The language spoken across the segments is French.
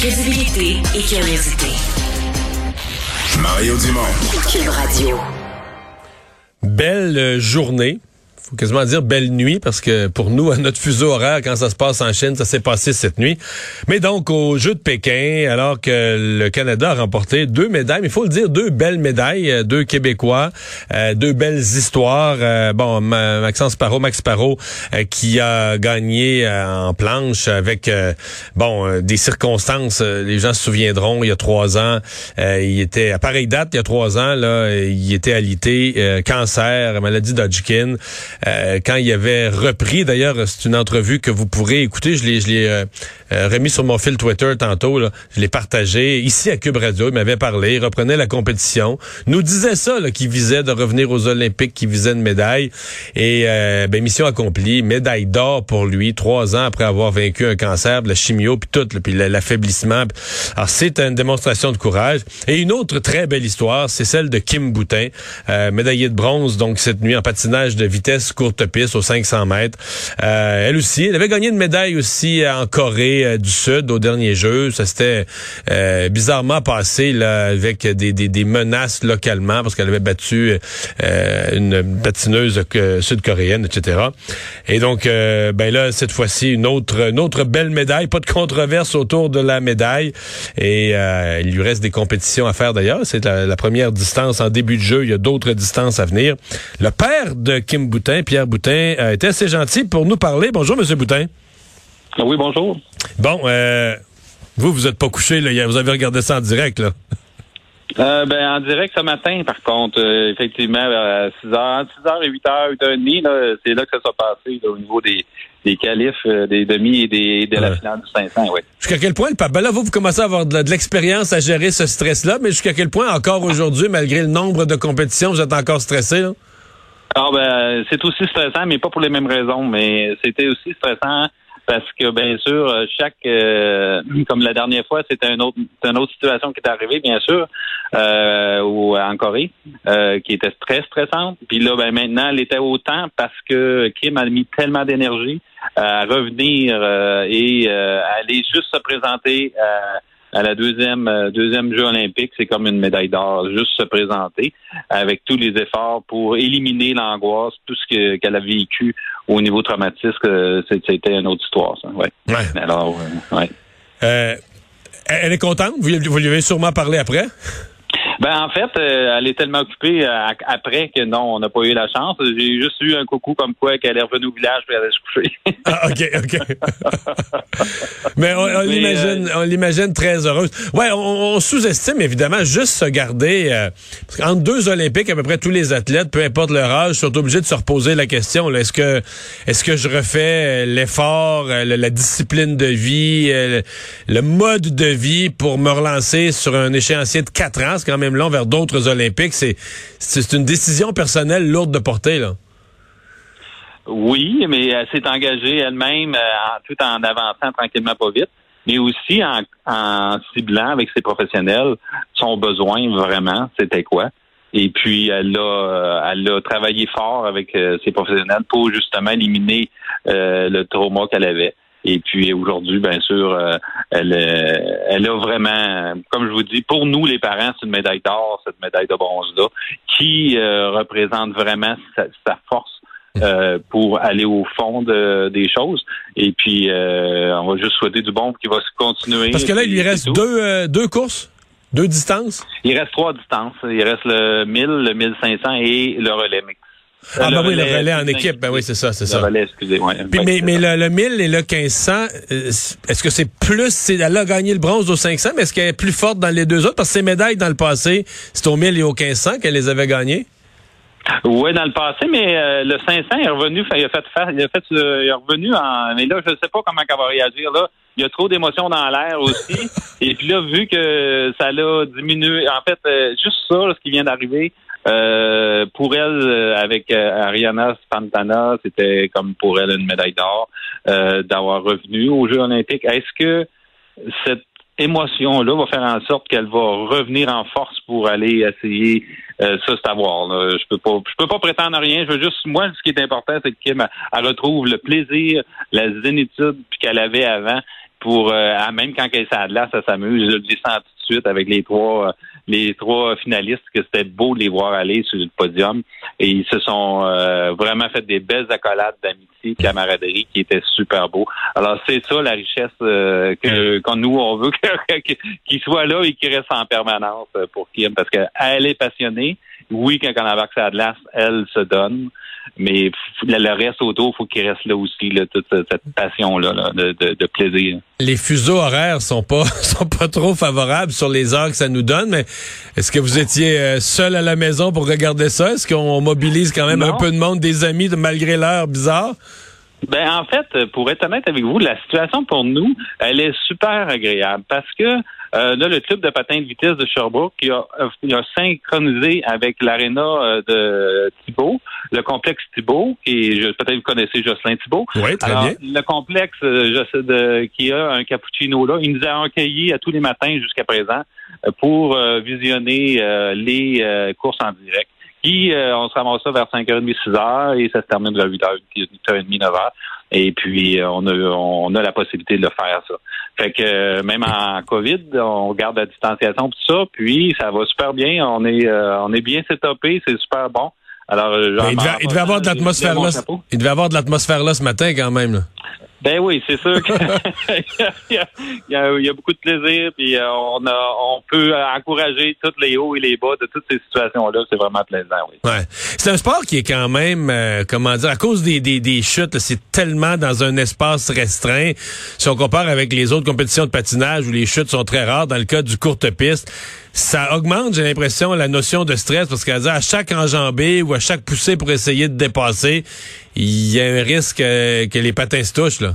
Crédibilité et curiosité. Mario Dumont. Cube Radio. Belle journée faut quasiment dire belle nuit parce que pour nous, à notre fuseau horaire, quand ça se passe en Chine, ça s'est passé cette nuit. Mais donc, au Jeu de Pékin, alors que le Canada a remporté deux médailles, mais il faut le dire, deux belles médailles, euh, deux Québécois, euh, deux belles histoires. Euh, bon, Maxence Parot, Max Parot, qui a gagné en planche avec, bon, des circonstances, les gens se souviendront, il y a trois ans, il était, à pareille date, il y a trois ans, là, il était alité, cancer, maladie d'Hodgkin. Euh, quand il avait repris, d'ailleurs, c'est une entrevue que vous pourrez écouter, je l'ai, euh, euh, remis sur mon fil Twitter tantôt, là. je l'ai partagé ici à Cube Radio, il m'avait parlé, il reprenait la compétition, nous disait ça, qu'il visait de revenir aux Olympiques, qu'il visait une médaille, et ben, mission accomplie, médaille d'or pour lui, trois ans après avoir vaincu un cancer, la chimio, puis tout, puis l'affaiblissement. Alors c'est une démonstration de courage. Et une autre très belle histoire, c'est celle de Kim Boutin, médaillée de bronze, donc cette nuit en patinage de vitesse courte piste aux 500 mètres. Euh, elle aussi, elle avait gagné une médaille aussi en Corée euh, du Sud au dernier jeu. Ça s'était euh, bizarrement passé là, avec des, menaces localement parce qu'elle avait battu une patineuse sud-coréenne, etc. Et donc, ben là, cette fois-ci, une autre, une autre belle médaille. Pas de controverse autour de la médaille. Et il lui reste des compétitions à faire d'ailleurs. C'est la, la première distance en début de jeu. Il y a d'autres distances à venir. Le père de Kim Boutin, Pierre Boutin, a été assez gentil pour nous parler. Bonjour, Monsieur Boutin. Oui, bonjour. Bon, euh, vous, vous n'êtes pas couché, là. Vous avez regardé ça en direct, là. Euh, ben, en direct ce matin, par contre, euh, effectivement, à 6h, 6h et 8h, 8h30, c'est là que ça s'est passé au niveau des, des qualifs, des demi et des, de la finale du 500, oui. Jusqu'à quel point, le ben là, vous, vous commencez à avoir de, l'expérience à gérer ce stress-là, mais jusqu'à quel point, encore aujourd'hui, malgré le nombre de compétitions, vous êtes encore stressé, là? Ah ben c'est aussi stressant, mais pas pour les mêmes raisons. Mais c'était aussi stressant parce que bien sûr, chaque euh, comme la dernière fois, c'était une autre une autre situation qui est arrivée, bien sûr, euh, ou en Corée, euh, qui était très stressante. Puis là, ben maintenant, elle était autant parce que Kim a mis tellement d'énergie à revenir et aller juste se présenter à la deuxième euh, deuxième Jeu olympique, c'est comme une médaille d'or, juste se présenter avec tous les efforts pour éliminer l'angoisse, tout ce qu'elle a vécu au niveau traumatique, c'était une autre histoire, ça. Ouais. Alors, euh, ouais. Euh, elle est contente? Vous, vous lui avez sûrement parlé après? Ben en fait, euh, elle est tellement occupée euh, après que non, on n'a pas eu la chance. J'ai juste eu un coucou comme quoi qu'elle est revenue au village et elle allait se coucher. ah, ok, ok. Mais on, l'imagine, euh, on l'imagine très heureuse. Ouais, on, sous-estime évidemment juste se garder. parce qu'entre deux Olympiques, à peu près tous les athlètes, peu importe leur âge, sont obligés de se reposer la question. Est-ce que, est-ce que je refais l'effort, la, discipline de vie, le, mode de vie pour me relancer sur un échéancier de quatre ans, c'est quand même vers d'autres Olympiques. C'est, une décision personnelle lourde de porter, là. Oui, mais elle s'est engagée elle-même euh, tout en avançant tranquillement pas vite, mais aussi en, ciblant avec ses professionnels son besoin vraiment, c'était quoi. Et puis elle a, euh, elle a travaillé fort avec euh, ses professionnels pour justement éliminer le trauma qu'elle avait. Et puis aujourd'hui, bien sûr, euh, elle, euh, elle a vraiment, comme je vous dis, pour nous les parents, c'est une médaille d'or, cette médaille de bronze-là, qui euh, représente vraiment sa, force pour aller au fond des choses. Et puis, on va juste souhaiter du bon qui va se continuer. Parce que là, il lui reste deux, deux courses, deux distances. Il reste trois distances. Il reste le 1000, le 1500 et le relais mix. Ah, ben oui, le relais en équipe. Ben oui, c'est ça, c'est ça. Le relais, excusez, moi mais, mais le, 1000 et le 1500, euh, est-ce que c'est plus, c'est, elle a gagné le bronze au 500, mais est-ce qu'elle est plus forte dans les deux autres? Parce que ses médailles dans le passé, c'est au 1000 et au 1500 qu'elle les avait gagnées? Oui, dans le passé, mais euh, le 500 est revenu, il a fait, il a fait, il est revenu en, mais là, je sais pas comment elle va réagir, là. Il y a trop d'émotions dans l'air aussi. et puis là, vu que ça l'a diminué, en fait, euh, juste ça, ce qui vient d'arriver, euh, pour elle, euh, avec euh, Ariana Spantana, c'était comme pour elle une médaille d'or d'avoir revenu aux Jeux olympiques. Est-ce que cette émotion-là va faire en sorte qu'elle va revenir en force pour aller essayer ça, c'est à voir. Je peux pas, je peux pas prétendre à rien. Je veux juste, moi, ce qui est important, c'est que Kim elle retrouve le plaisir, la zénitude qu'elle avait avant pour euh, même quand elle là, ça s'amuse. Je le dis tout de suite avec les trois euh, les trois finalistes que c'était beau de les voir aller sur le podium. Et ils se sont euh, vraiment fait des belles accolades d'amitié, camaraderie qui étaient super beaux. Alors c'est ça la richesse que quand nous on veut qu'il soit là et qu'il reste en permanence pour Kim parce qu'elle est passionnée. Oui, quand on a accès à glace, elle se donne mais le reste autour, il faut qu'il reste là aussi, toute cette passion-là de, plaisir. Les fuseaux horaires sont pas sont pas trop favorables sur les heures que ça nous donne, mais est-ce que vous étiez euh, seul à la maison pour regarder ça? Est-ce qu'on mobilise quand même un peu de monde, des amis, malgré l'heure bizarre? Ben en fait, pour être honnête avec vous, la situation pour nous, elle est super agréable parce que euh, là, le club de patin de vitesse de Sherbrooke qui a, a synchronisé avec l'aréna euh, de Thibault, le complexe Thibault, qui peut-être vous connaissez Jocelyn Thibault. Oui, très bien. Le complexe euh, de, qui a un cappuccino là, il nous a accueillis à tous les matins jusqu'à présent pour visionner les courses en direct. Qui, on se ramasse ça vers 5h30, 6h et ça se termine vers 8h, 8h30, 9h. Et puis, on a, on a la possibilité de le faire, ça. Fait que euh, même en COVID, on garde la distanciation tout ça, puis ça va super bien. On est euh, on est bien setupé, c'est super bon. Alors, il, devait, il devait avoir de l'atmosphère là. Il devait avoir de l'atmosphère là ce matin quand même. Là. Ben oui, c'est sûr qu'il y, y, a beaucoup de plaisir, puis euh, on, a, on peut encourager tous les hauts et les bas de toutes ces situations-là. C'est vraiment plaisant, oui. Ouais. C'est un sport qui est quand même, euh, comment dire, à cause des, des, des chutes, c'est tellement dans un espace restreint. Si on compare avec les autres compétitions de patinage où les chutes sont très rares, dans le cas du courte piste, ça augmente, j'ai l'impression, la notion de stress parce qu'à à chaque enjambée ou à chaque poussée pour essayer de dépasser, il y a un risque euh, que les patins se touchent, là.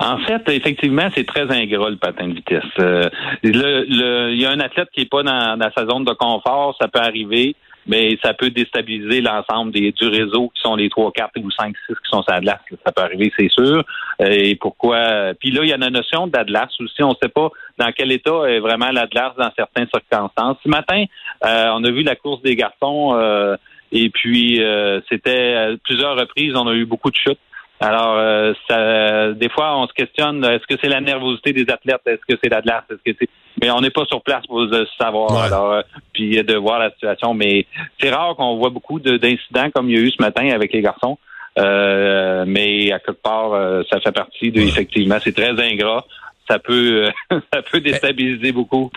En fait, effectivement, c'est très ingrat le patin de vitesse. Euh, il y a un athlète qui est pas dans, dans, sa zone de confort, ça peut arriver mais ça peut déstabiliser l'ensemble des, du réseau qui sont les 3, 4 ou 5, 6 qui sont sur Atlas. Ça peut arriver, c'est sûr. Euh, et pourquoi? Puis là, il y a la notion d'Atlas aussi. On ne sait pas dans quel état est vraiment l'Atlas dans certaines circonstances. Ce matin, euh, on a vu la course des garçons euh, et puis c'était plusieurs reprises, on a eu beaucoup de chutes. Alors, euh, ça, des fois, on se questionne est-ce que c'est la nervosité des athlètes, est-ce que c'est la glace, est-ce que c'est. Mais on n'est pas sur place pour le savoir. Alors, euh, puis de voir la situation. Mais c'est rare qu'on voit beaucoup d'incidents comme il y a eu ce matin avec les garçons. Euh, mais à quelque part, ça fait partie de. Effectivement, c'est très ingrat ça peut ça peut déstabiliser beaucoup.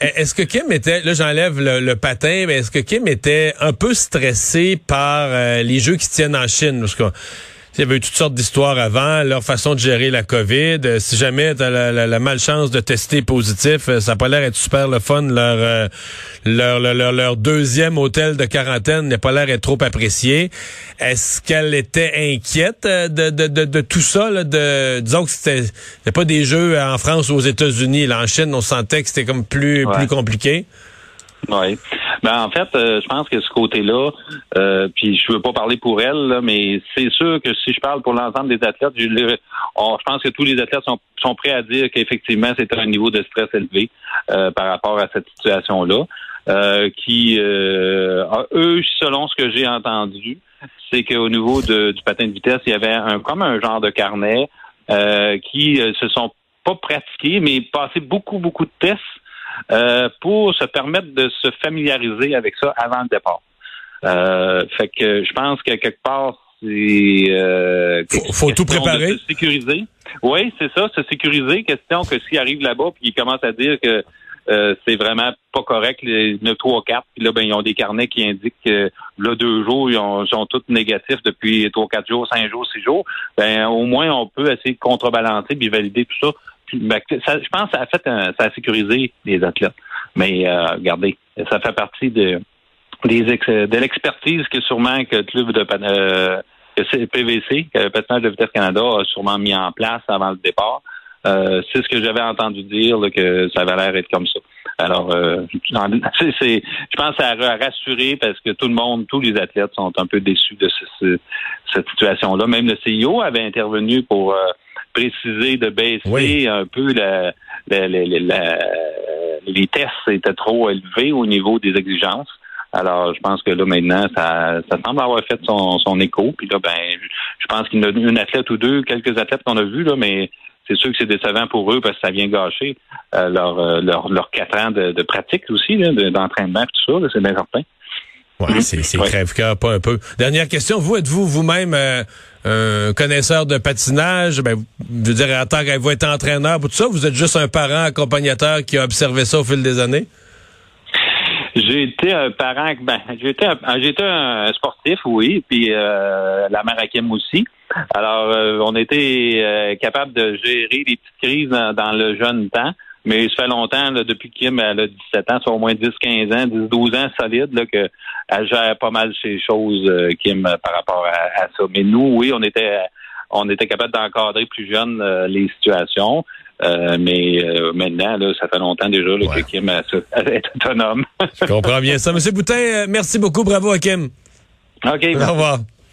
est-ce que Kim était là j'enlève le, patin mais est-ce que Kim était un peu stressé par les jeux qui tiennent en Chine? Parce que il y avait eu toutes sortes d'histoires avant, leur façon de gérer la COVID. Euh, si jamais tu as la, malchance de tester positif, euh, ça n'a pas l'air d'être super le fun. Euh, leur, leur, leur, deuxième hôtel de quarantaine n'a pas l'air d'être trop apprécié. Est-ce qu'elle était inquiète de, de, de, tout ça? Là, de, disons que c'était pas des jeux en France ou aux États-Unis. En Chine, on sentait que c'était comme plus, plus compliqué. Oui. Ben en fait, euh, je pense que ce côté-là, euh, puis je veux pas parler pour elle, mais c'est sûr que si je parle pour l'ensemble des athlètes, je, pense que tous les athlètes sont, sont prêts à dire qu'effectivement c'est un niveau de stress élevé euh, par rapport à cette situation-là. qui, eux, selon ce que j'ai entendu, c'est qu'au niveau de, du patin de vitesse, il y avait un comme un genre de carnet qui se sont pas pratiqués, mais passé beaucoup, beaucoup de tests euh, pour se permettre de se familiariser avec ça avant le départ. Euh, fait que je pense que quelque part, c'est euh, faut, tout préparer. se sécuriser. Oui, c'est ça, se sécuriser. Question que s'il arrive là-bas puis il commence à dire que euh, c'est vraiment pas correct, les 9, 3, 4, puis là, ben, ils ont des carnets qui indiquent que là, deux jours, ils, ont, sont tous négatifs depuis 3, 4 jours, 5 jours, 6 jours. Ben, au moins, on peut essayer de contrebalancer puis valider tout ça ben, je pense que ça a fait ça a sécurisé les athlètes. Mais euh, regardez, ça fait partie de des de l'expertise que sûrement que le club de euh, que PVC, que le patinage de vitesse Canada a sûrement mis en place avant le départ. Euh, c'est ce que j'avais entendu dire que ça avait l'air être comme ça. Alors, euh, c'est, je pense à rassurer parce que tout le monde, tous les athlètes sont un peu déçus de cette situation-là. Même le CIO avait intervenu pour euh, préciser de baisser un peu la, les tests étaient trop élevés au niveau des exigences. Alors, je pense que là, maintenant, ça, ça semble avoir fait son, son écho. Puis là, ben, je pense qu'il y a une athlète ou deux, quelques athlètes qu'on a vus, là, mais c'est sûr que c'est décevant pour eux parce que ça vient gâcher leur, leur, leur quatre ans de, pratique aussi, d'entraînement, tout ça, c'est bien certain. Ouais, c'est crève-cœur, pas un peu. Dernière question, vous, êtes-vous vous-même un connaisseur de patinage? Ben, je veux dire, en tant que vous êtes entraîneur, tout ça, vous êtes juste un parent accompagnateur qui a observé ça au fil des années? J'ai été un parent, ben, j'ai été un, j'ai un sportif, oui, puis euh, la Kim aussi. Alors, euh, on était euh, capable de gérer des petites crises dans, le jeune temps. Mais ça fait longtemps, là, depuis Kim elle a 17 ans, c'est au moins 10, 15 ans, 10, 12 ans solide, là, qu'elle gère pas mal ces choses, Kim, par rapport à, à, ça. Mais nous, oui, on était on était capable d'encadrer plus jeune les situations. Euh, mais euh, maintenant, là, ça fait longtemps déjà que Kim est autonome. Je comprends bien ça. Monsieur Boutin, euh, merci beaucoup. Bravo à Kim. OK. Au revoir.